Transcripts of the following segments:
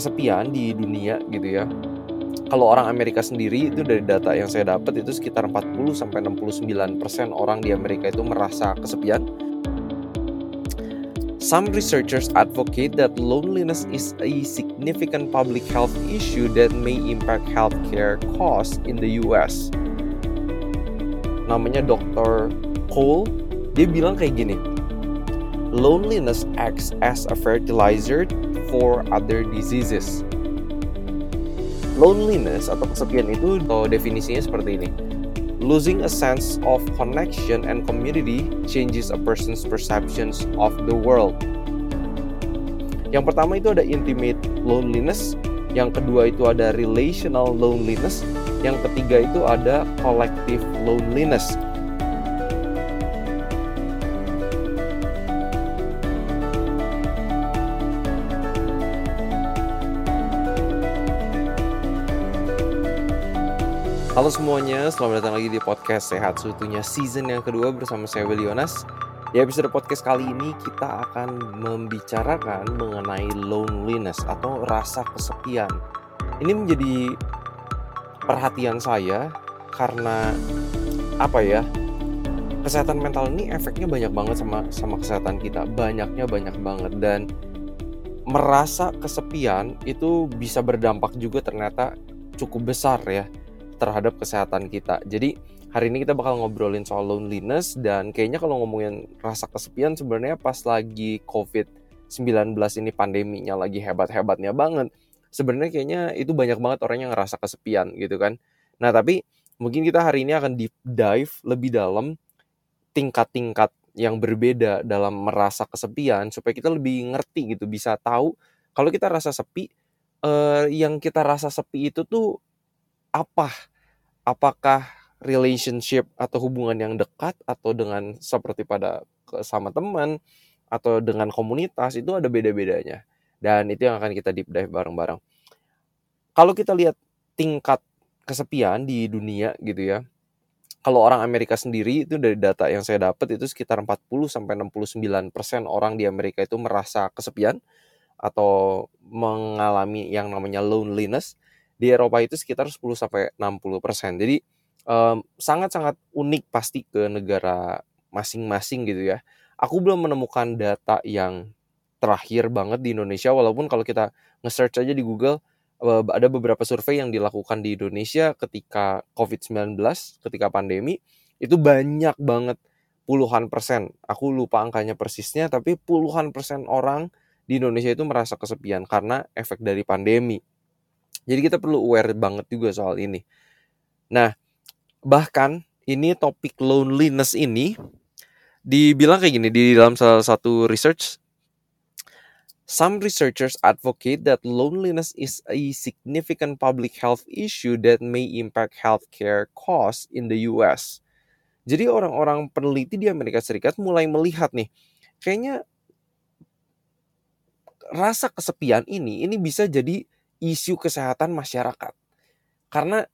kesepian di dunia gitu ya. Kalau orang Amerika sendiri itu dari data yang saya dapat itu sekitar 40 sampai 69% orang di Amerika itu merasa kesepian. Some researchers advocate that loneliness is a significant public health issue that may impact healthcare costs in the US. Namanya Dr. Cole, dia bilang kayak gini. Loneliness acts as a fertilizer for other diseases. Loneliness atau kesepian itu atau definisinya seperti ini. Losing a sense of connection and community changes a person's perceptions of the world. Yang pertama itu ada intimate loneliness, yang kedua itu ada relational loneliness, yang ketiga itu ada collective loneliness. Halo semuanya, selamat datang lagi di podcast Sehat Seutuhnya season yang kedua bersama saya Willy Yonas. Di episode podcast kali ini kita akan membicarakan mengenai loneliness atau rasa kesepian. Ini menjadi perhatian saya karena apa ya? Kesehatan mental ini efeknya banyak banget sama sama kesehatan kita. Banyaknya banyak banget dan merasa kesepian itu bisa berdampak juga ternyata cukup besar ya terhadap kesehatan kita. Jadi hari ini kita bakal ngobrolin soal loneliness dan kayaknya kalau ngomongin rasa kesepian sebenarnya pas lagi COVID-19 ini pandeminya lagi hebat-hebatnya banget. Sebenarnya kayaknya itu banyak banget orang yang ngerasa kesepian gitu kan. Nah, tapi mungkin kita hari ini akan deep dive lebih dalam tingkat-tingkat yang berbeda dalam merasa kesepian supaya kita lebih ngerti gitu, bisa tahu kalau kita rasa sepi eh, yang kita rasa sepi itu tuh apa apakah relationship atau hubungan yang dekat atau dengan seperti pada sama teman atau dengan komunitas itu ada beda-bedanya dan itu yang akan kita deep dive bareng-bareng. Kalau kita lihat tingkat kesepian di dunia gitu ya. Kalau orang Amerika sendiri itu dari data yang saya dapat itu sekitar 40 sampai 69% orang di Amerika itu merasa kesepian atau mengalami yang namanya loneliness di Eropa itu sekitar 10 sampai 60 persen. Jadi um, sangat-sangat unik pasti ke negara masing-masing gitu ya. Aku belum menemukan data yang terakhir banget di Indonesia walaupun kalau kita nge-search aja di Google ada beberapa survei yang dilakukan di Indonesia ketika COVID-19, ketika pandemi itu banyak banget puluhan persen. Aku lupa angkanya persisnya tapi puluhan persen orang di Indonesia itu merasa kesepian karena efek dari pandemi. Jadi kita perlu aware banget juga soal ini. Nah, bahkan ini topik loneliness ini dibilang kayak gini di dalam salah satu research Some researchers advocate that loneliness is a significant public health issue that may impact healthcare costs in the US. Jadi orang-orang peneliti di Amerika Serikat mulai melihat nih, kayaknya rasa kesepian ini ini bisa jadi isu kesehatan masyarakat. Karena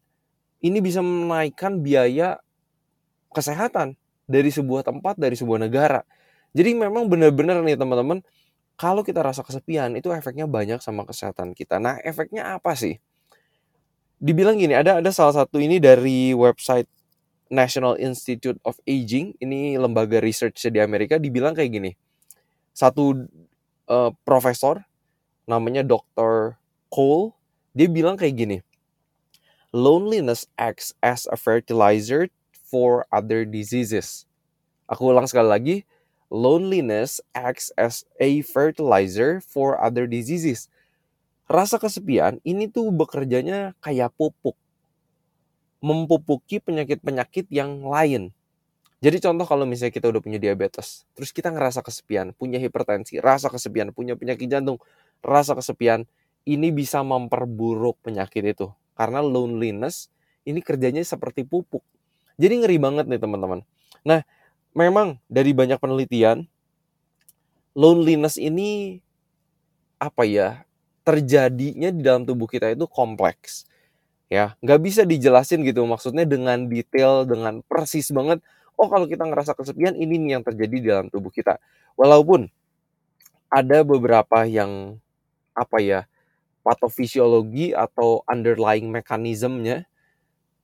ini bisa menaikkan biaya kesehatan dari sebuah tempat, dari sebuah negara. Jadi memang benar-benar nih teman-teman, kalau kita rasa kesepian itu efeknya banyak sama kesehatan kita. Nah, efeknya apa sih? Dibilang gini, ada ada salah satu ini dari website National Institute of Aging, ini lembaga research di Amerika dibilang kayak gini. Satu uh, profesor namanya Dr. Cole dia bilang kayak gini loneliness acts as a fertilizer for other diseases. Aku ulang sekali lagi loneliness acts as a fertilizer for other diseases. Rasa kesepian ini tuh bekerjanya kayak pupuk. Mempupuki penyakit-penyakit yang lain. Jadi contoh kalau misalnya kita udah punya diabetes, terus kita ngerasa kesepian, punya hipertensi, rasa kesepian, punya penyakit jantung, rasa kesepian, ini bisa memperburuk penyakit itu karena loneliness ini kerjanya seperti pupuk. Jadi ngeri banget nih teman-teman. Nah, memang dari banyak penelitian loneliness ini apa ya terjadinya di dalam tubuh kita itu kompleks ya nggak bisa dijelasin gitu maksudnya dengan detail dengan persis banget oh kalau kita ngerasa kesepian ini nih yang terjadi di dalam tubuh kita walaupun ada beberapa yang apa ya patofisiologi atau underlying mekanismenya,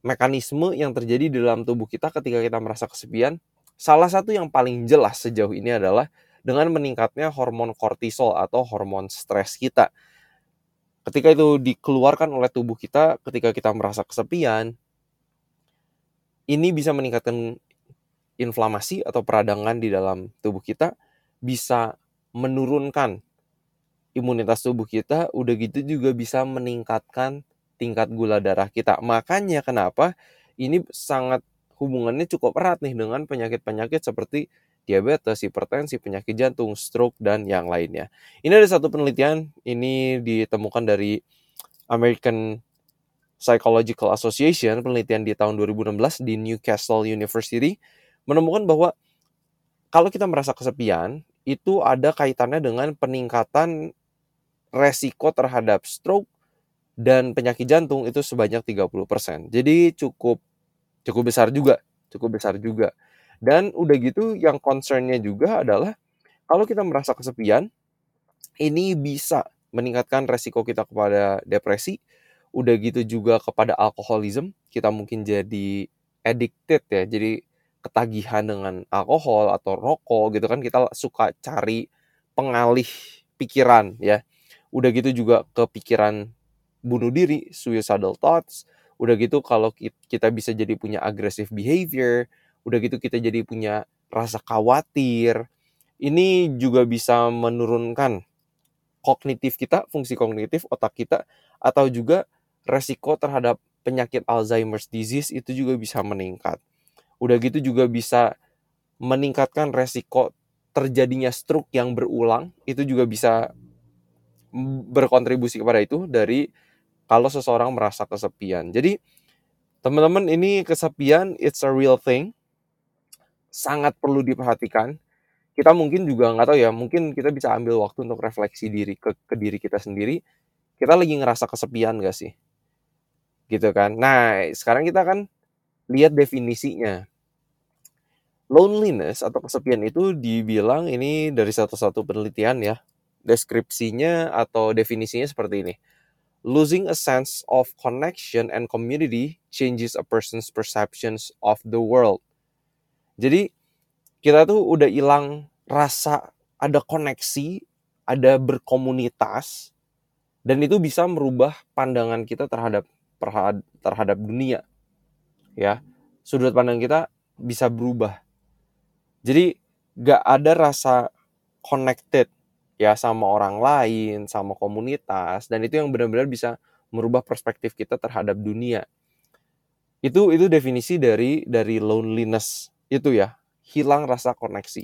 mekanisme yang terjadi di dalam tubuh kita ketika kita merasa kesepian, salah satu yang paling jelas sejauh ini adalah dengan meningkatnya hormon kortisol atau hormon stres kita. Ketika itu dikeluarkan oleh tubuh kita ketika kita merasa kesepian, ini bisa meningkatkan inflamasi atau peradangan di dalam tubuh kita, bisa menurunkan imunitas tubuh kita, udah gitu juga bisa meningkatkan tingkat gula darah kita. Makanya kenapa ini sangat hubungannya cukup erat nih dengan penyakit-penyakit seperti diabetes, hipertensi, penyakit jantung, stroke, dan yang lainnya. Ini ada satu penelitian, ini ditemukan dari American Psychological Association, penelitian di tahun 2016 di Newcastle University, menemukan bahwa kalau kita merasa kesepian, itu ada kaitannya dengan peningkatan resiko terhadap stroke dan penyakit jantung itu sebanyak 30%. Jadi cukup cukup besar juga, cukup besar juga. Dan udah gitu yang concernnya juga adalah kalau kita merasa kesepian, ini bisa meningkatkan resiko kita kepada depresi, udah gitu juga kepada alkoholisme, kita mungkin jadi addicted ya, jadi ketagihan dengan alkohol atau rokok gitu kan kita suka cari pengalih pikiran ya. Udah gitu juga kepikiran bunuh diri, suicidal thoughts. Udah gitu kalau kita bisa jadi punya aggressive behavior, udah gitu kita jadi punya rasa khawatir. Ini juga bisa menurunkan kognitif kita, fungsi kognitif otak kita, atau juga resiko terhadap penyakit Alzheimer's disease itu juga bisa meningkat. Udah gitu juga bisa meningkatkan resiko terjadinya stroke yang berulang, itu juga bisa berkontribusi kepada itu dari kalau seseorang merasa kesepian. Jadi teman-teman ini kesepian it's a real thing sangat perlu diperhatikan. Kita mungkin juga nggak tahu ya, mungkin kita bisa ambil waktu untuk refleksi diri ke, ke diri kita sendiri. Kita lagi ngerasa kesepian gak sih? Gitu kan. Nah, sekarang kita kan lihat definisinya. Loneliness atau kesepian itu dibilang ini dari satu-satu penelitian ya. Deskripsinya atau definisinya seperti ini. Losing a sense of connection and community changes a person's perceptions of the world. Jadi kita tuh udah hilang rasa ada koneksi, ada berkomunitas, dan itu bisa merubah pandangan kita terhadap terhadap dunia. Ya, sudut pandang kita bisa berubah. Jadi gak ada rasa connected ya sama orang lain, sama komunitas, dan itu yang benar-benar bisa merubah perspektif kita terhadap dunia. Itu itu definisi dari dari loneliness itu ya, hilang rasa koneksi.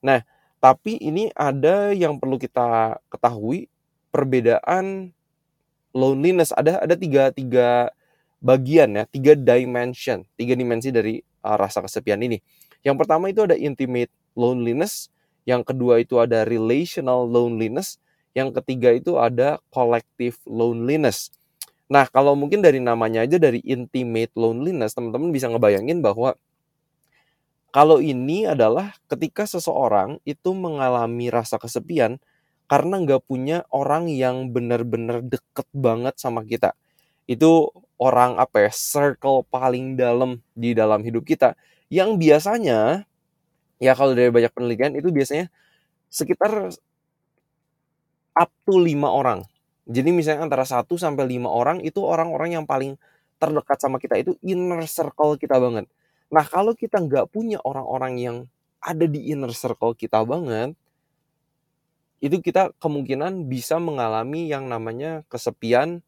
Nah, tapi ini ada yang perlu kita ketahui perbedaan loneliness ada ada tiga tiga bagian ya tiga dimension tiga dimensi dari uh, rasa kesepian ini yang pertama itu ada intimate loneliness yang kedua itu ada relational loneliness yang ketiga itu ada collective loneliness nah kalau mungkin dari namanya aja dari intimate loneliness teman-teman bisa ngebayangin bahwa kalau ini adalah ketika seseorang itu mengalami rasa kesepian karena nggak punya orang yang benar-benar deket banget sama kita. Itu orang apa ya, circle paling dalam di dalam hidup kita. Yang biasanya, ya kalau dari banyak penelitian itu biasanya sekitar up to 5 orang. Jadi misalnya antara 1 sampai 5 orang itu orang-orang yang paling terdekat sama kita itu inner circle kita banget. Nah, kalau kita nggak punya orang-orang yang ada di inner circle kita banget, itu kita kemungkinan bisa mengalami yang namanya kesepian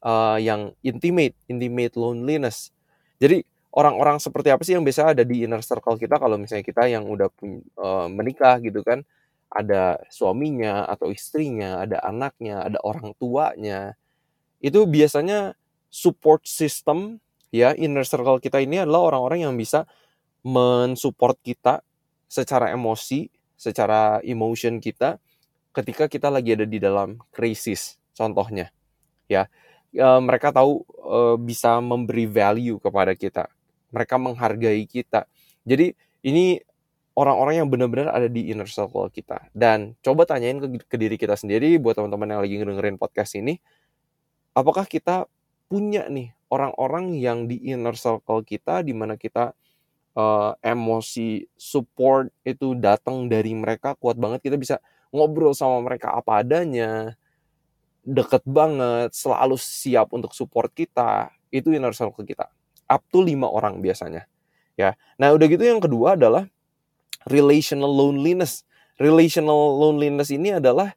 uh, yang intimate, intimate loneliness. Jadi orang-orang seperti apa sih yang biasa ada di inner circle kita kalau misalnya kita yang udah uh, menikah gitu kan, ada suaminya atau istrinya, ada anaknya, ada orang tuanya. Itu biasanya support system ya inner circle kita ini adalah orang-orang yang bisa mensupport kita secara emosi, secara emotion kita ketika kita lagi ada di dalam krisis. Contohnya, ya e, mereka tahu e, bisa memberi value kepada kita, mereka menghargai kita. Jadi ini orang-orang yang benar-benar ada di inner circle kita. Dan coba tanyain ke, ke diri kita sendiri buat teman-teman yang lagi ngedengerin podcast ini, apakah kita punya nih orang-orang yang di inner circle kita di mana kita uh, emosi support itu datang dari mereka kuat banget kita bisa ngobrol sama mereka apa adanya deket banget selalu siap untuk support kita itu inner circle kita up to lima orang biasanya ya nah udah gitu yang kedua adalah relational loneliness relational loneliness ini adalah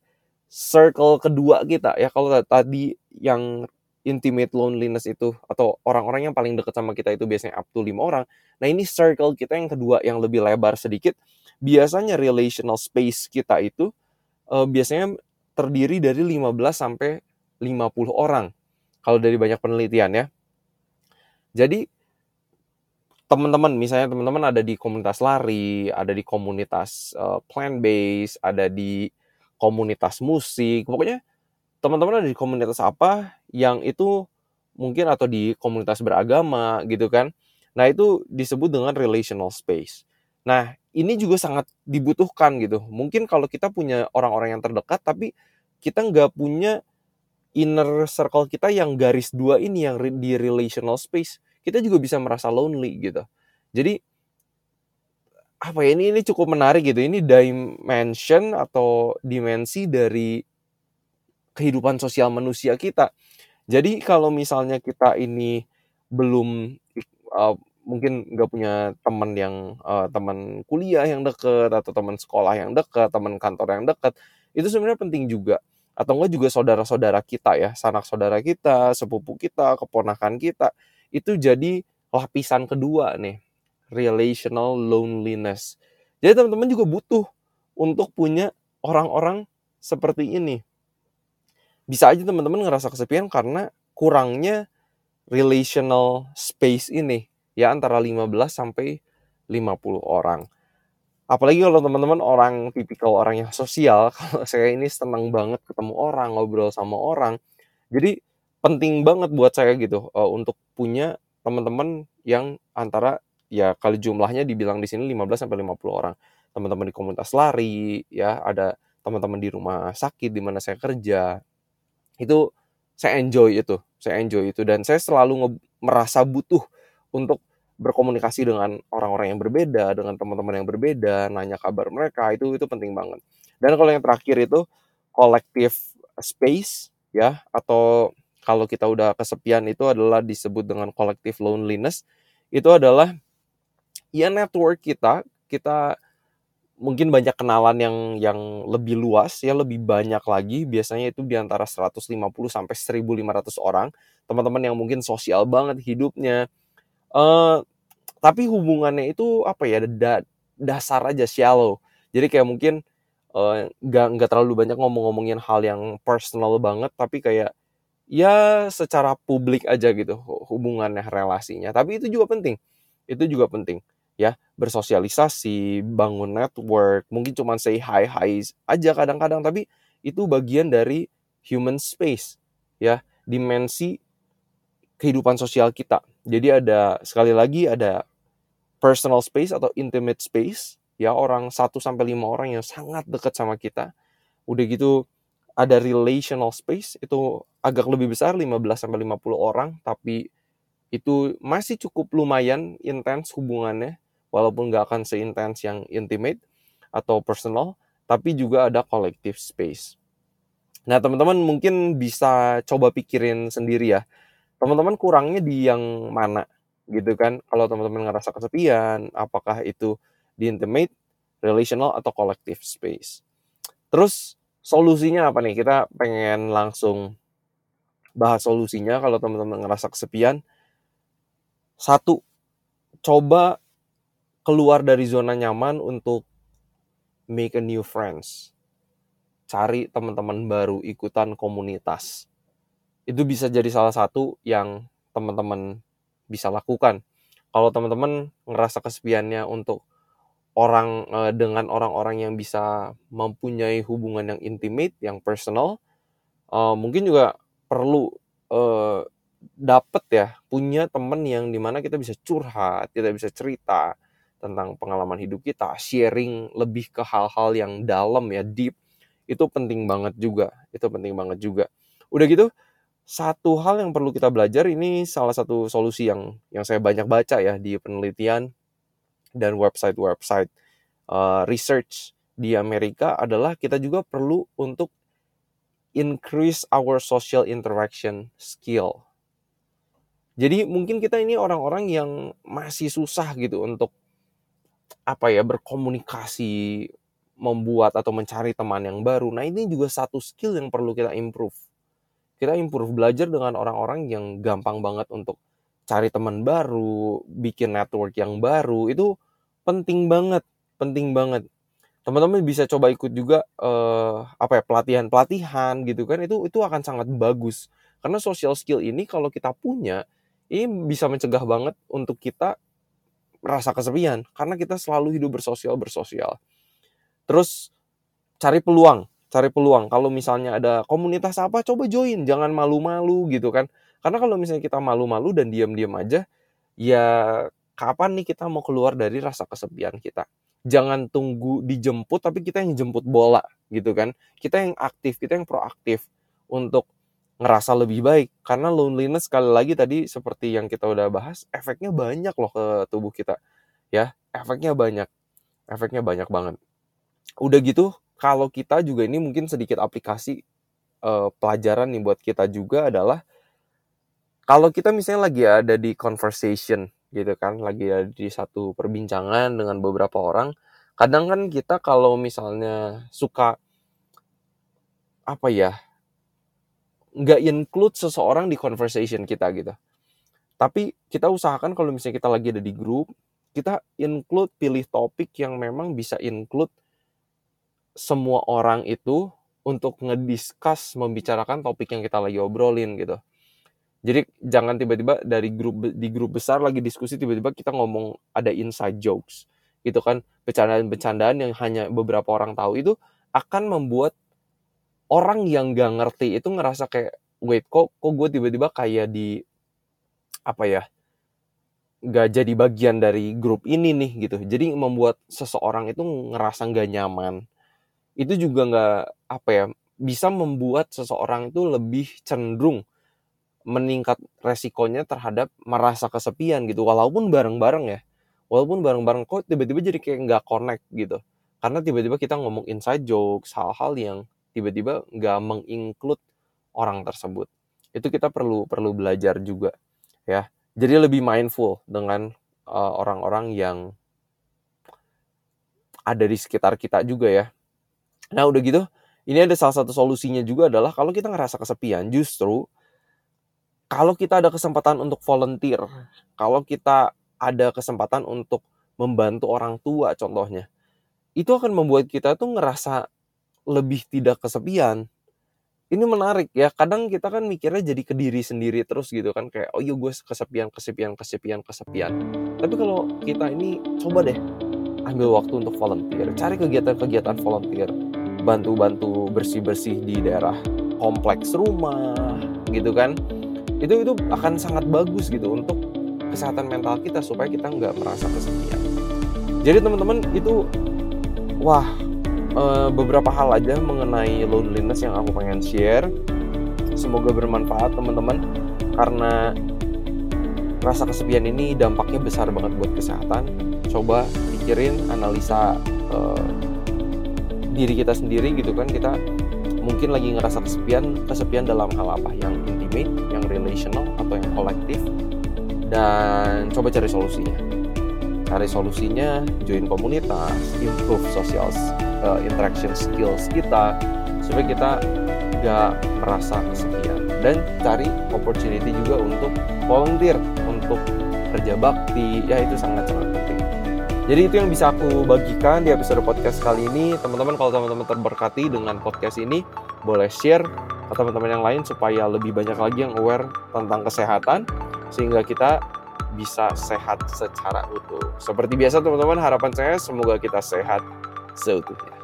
circle kedua kita ya kalau tadi yang intimate loneliness itu atau orang-orang yang paling dekat sama kita itu biasanya up to lima orang. Nah ini circle kita yang kedua yang lebih lebar sedikit. Biasanya relational space kita itu uh, biasanya terdiri dari 15 sampai 50 orang. Kalau dari banyak penelitian ya. Jadi teman-teman misalnya teman-teman ada di komunitas lari, ada di komunitas uh, plant base, ada di komunitas musik, pokoknya teman-teman ada di komunitas apa yang itu mungkin atau di komunitas beragama gitu kan. Nah, itu disebut dengan relational space. Nah, ini juga sangat dibutuhkan gitu. Mungkin kalau kita punya orang-orang yang terdekat tapi kita nggak punya inner circle kita yang garis dua ini yang di relational space, kita juga bisa merasa lonely gitu. Jadi apa ya ini ini cukup menarik gitu. Ini dimension atau dimensi dari kehidupan sosial manusia kita. Jadi kalau misalnya kita ini belum uh, mungkin nggak punya teman yang uh, teman kuliah yang deket atau teman sekolah yang deket, teman kantor yang deket, itu sebenarnya penting juga. Atau enggak juga saudara-saudara kita ya, sanak saudara kita, sepupu kita, keponakan kita, itu jadi lapisan kedua nih, relational loneliness. Jadi teman-teman juga butuh untuk punya orang-orang seperti ini bisa aja teman-teman ngerasa kesepian karena kurangnya relational space ini ya antara 15 sampai 50 orang. Apalagi kalau teman-teman orang tipikal orang yang sosial, kalau saya ini senang banget ketemu orang, ngobrol sama orang. Jadi penting banget buat saya gitu uh, untuk punya teman-teman yang antara ya kali jumlahnya dibilang di sini 15 sampai 50 orang. Teman-teman di komunitas lari, ya ada teman-teman di rumah sakit di mana saya kerja, itu saya enjoy itu saya enjoy itu dan saya selalu merasa butuh untuk berkomunikasi dengan orang-orang yang berbeda dengan teman-teman yang berbeda nanya kabar mereka itu itu penting banget. Dan kalau yang terakhir itu collective space ya atau kalau kita udah kesepian itu adalah disebut dengan collective loneliness. Itu adalah ya network kita kita mungkin banyak kenalan yang yang lebih luas ya lebih banyak lagi. Biasanya itu di antara 150 sampai 1500 orang teman-teman yang mungkin sosial banget hidupnya. Uh, tapi hubungannya itu apa ya da dasar aja shallow. Jadi kayak mungkin uh, nggak nggak terlalu banyak ngomong-ngomongin hal yang personal banget tapi kayak ya secara publik aja gitu hubungannya relasinya. Tapi itu juga penting. Itu juga penting ya. Bersosialisasi, bangun network, mungkin cuma say hi hi aja kadang-kadang. Tapi itu bagian dari human space ya, dimensi kehidupan sosial kita. Jadi ada sekali lagi ada personal space atau intimate space ya orang 1 sampai 5 orang yang sangat dekat sama kita. Udah gitu ada relational space itu agak lebih besar 15 sampai 50 orang tapi itu masih cukup lumayan intens hubungannya walaupun nggak akan seintens yang intimate atau personal, tapi juga ada collective space. Nah, teman-teman mungkin bisa coba pikirin sendiri ya. Teman-teman kurangnya di yang mana gitu kan? Kalau teman-teman ngerasa kesepian, apakah itu di intimate, relational atau collective space. Terus solusinya apa nih? Kita pengen langsung bahas solusinya kalau teman-teman ngerasa kesepian. Satu, coba keluar dari zona nyaman untuk make a new friends. Cari teman-teman baru, ikutan komunitas. Itu bisa jadi salah satu yang teman-teman bisa lakukan. Kalau teman-teman ngerasa kesepiannya untuk orang eh, dengan orang-orang yang bisa mempunyai hubungan yang intimate, yang personal, uh, mungkin juga perlu uh, dapet ya punya temen yang di mana kita bisa curhat, kita bisa cerita, tentang pengalaman hidup kita, sharing lebih ke hal-hal yang dalam ya, deep, itu penting banget juga. Itu penting banget juga. Udah gitu, satu hal yang perlu kita belajar ini salah satu solusi yang yang saya banyak baca ya di penelitian dan website-website uh, research di Amerika adalah kita juga perlu untuk increase our social interaction skill. Jadi mungkin kita ini orang-orang yang masih susah gitu untuk apa ya berkomunikasi, membuat atau mencari teman yang baru. Nah, ini juga satu skill yang perlu kita improve. Kita improve belajar dengan orang-orang yang gampang banget untuk cari teman baru, bikin network yang baru. Itu penting banget, penting banget. Teman-teman bisa coba ikut juga uh, apa ya pelatihan-pelatihan gitu kan itu itu akan sangat bagus. Karena social skill ini kalau kita punya ini bisa mencegah banget untuk kita rasa kesepian karena kita selalu hidup bersosial bersosial terus cari peluang cari peluang. Kalau misalnya ada komunitas apa coba join. Jangan malu-malu gitu kan. Karena kalau misalnya kita malu-malu dan diam-diam aja ya kapan nih kita mau keluar dari rasa kesepian kita? Jangan tunggu dijemput tapi kita yang jemput bola gitu kan. Kita yang aktif kita yang proaktif untuk ngerasa lebih baik. Karena loneliness sekali lagi tadi seperti yang kita udah bahas efeknya banyak loh ke tubuh kita. Ya efeknya banyak. Efeknya banyak banget. Udah gitu kalau kita juga ini mungkin sedikit aplikasi uh, pelajaran nih buat kita juga adalah kalau kita misalnya lagi ada di conversation gitu kan lagi ada di satu perbincangan dengan beberapa orang kadang kan kita kalau misalnya suka apa ya nggak include seseorang di conversation kita gitu. Tapi kita usahakan kalau misalnya kita lagi ada di grup kita include pilih topik yang memang bisa include semua orang itu untuk ngediscuss membicarakan topik yang kita lagi obrolin gitu. Jadi jangan tiba-tiba dari grup di grup besar lagi diskusi tiba-tiba kita ngomong ada inside jokes gitu kan. Bercandaan-bercandaan yang hanya beberapa orang tahu itu akan membuat orang yang gak ngerti itu ngerasa kayak wait kok kok gue tiba-tiba kayak di apa ya gak jadi bagian dari grup ini nih gitu. Jadi membuat seseorang itu ngerasa gak nyaman itu juga nggak apa ya bisa membuat seseorang itu lebih cenderung meningkat resikonya terhadap merasa kesepian gitu. Walaupun bareng-bareng ya. Walaupun bareng-bareng kok tiba-tiba jadi kayak nggak connect gitu. Karena tiba-tiba kita ngomong inside jokes hal-hal yang tiba-tiba nggak menginclude orang tersebut. Itu kita perlu perlu belajar juga ya. Jadi lebih mindful dengan uh, orang-orang yang ada di sekitar kita juga ya nah udah gitu ini ada salah satu solusinya juga adalah kalau kita ngerasa kesepian justru kalau kita ada kesempatan untuk volunteer, kalau kita ada kesempatan untuk membantu orang tua contohnya, itu akan membuat kita tuh ngerasa lebih tidak kesepian. Ini menarik ya, kadang kita kan mikirnya jadi ke diri sendiri terus gitu kan, kayak oh iya gue kesepian, kesepian, kesepian, kesepian. Tapi kalau kita ini coba deh ambil waktu untuk volunteer, cari kegiatan-kegiatan volunteer, bantu-bantu bersih-bersih di daerah kompleks rumah gitu kan. Itu itu akan sangat bagus gitu untuk kesehatan mental kita supaya kita nggak merasa kesepian. Jadi teman-teman itu wah eh, beberapa hal aja mengenai loneliness yang aku pengen share. Semoga bermanfaat teman-teman karena rasa kesepian ini dampaknya besar banget buat kesehatan. Coba pikirin analisa uh, diri kita sendiri gitu kan kita mungkin lagi ngerasa kesepian kesepian dalam hal apa? Yang intimate yang relational atau yang kolektif? Dan coba cari solusinya. Cari solusinya join komunitas improve social uh, interaction skills kita supaya kita gak merasa kesepian. Dan cari opportunity juga untuk volunteer untuk kerja bakti. Ya itu sangat jadi itu yang bisa aku bagikan di episode podcast kali ini. Teman-teman kalau teman-teman terberkati dengan podcast ini, boleh share ke teman-teman yang lain supaya lebih banyak lagi yang aware tentang kesehatan sehingga kita bisa sehat secara utuh. Seperti biasa teman-teman, harapan saya semoga kita sehat seutuhnya.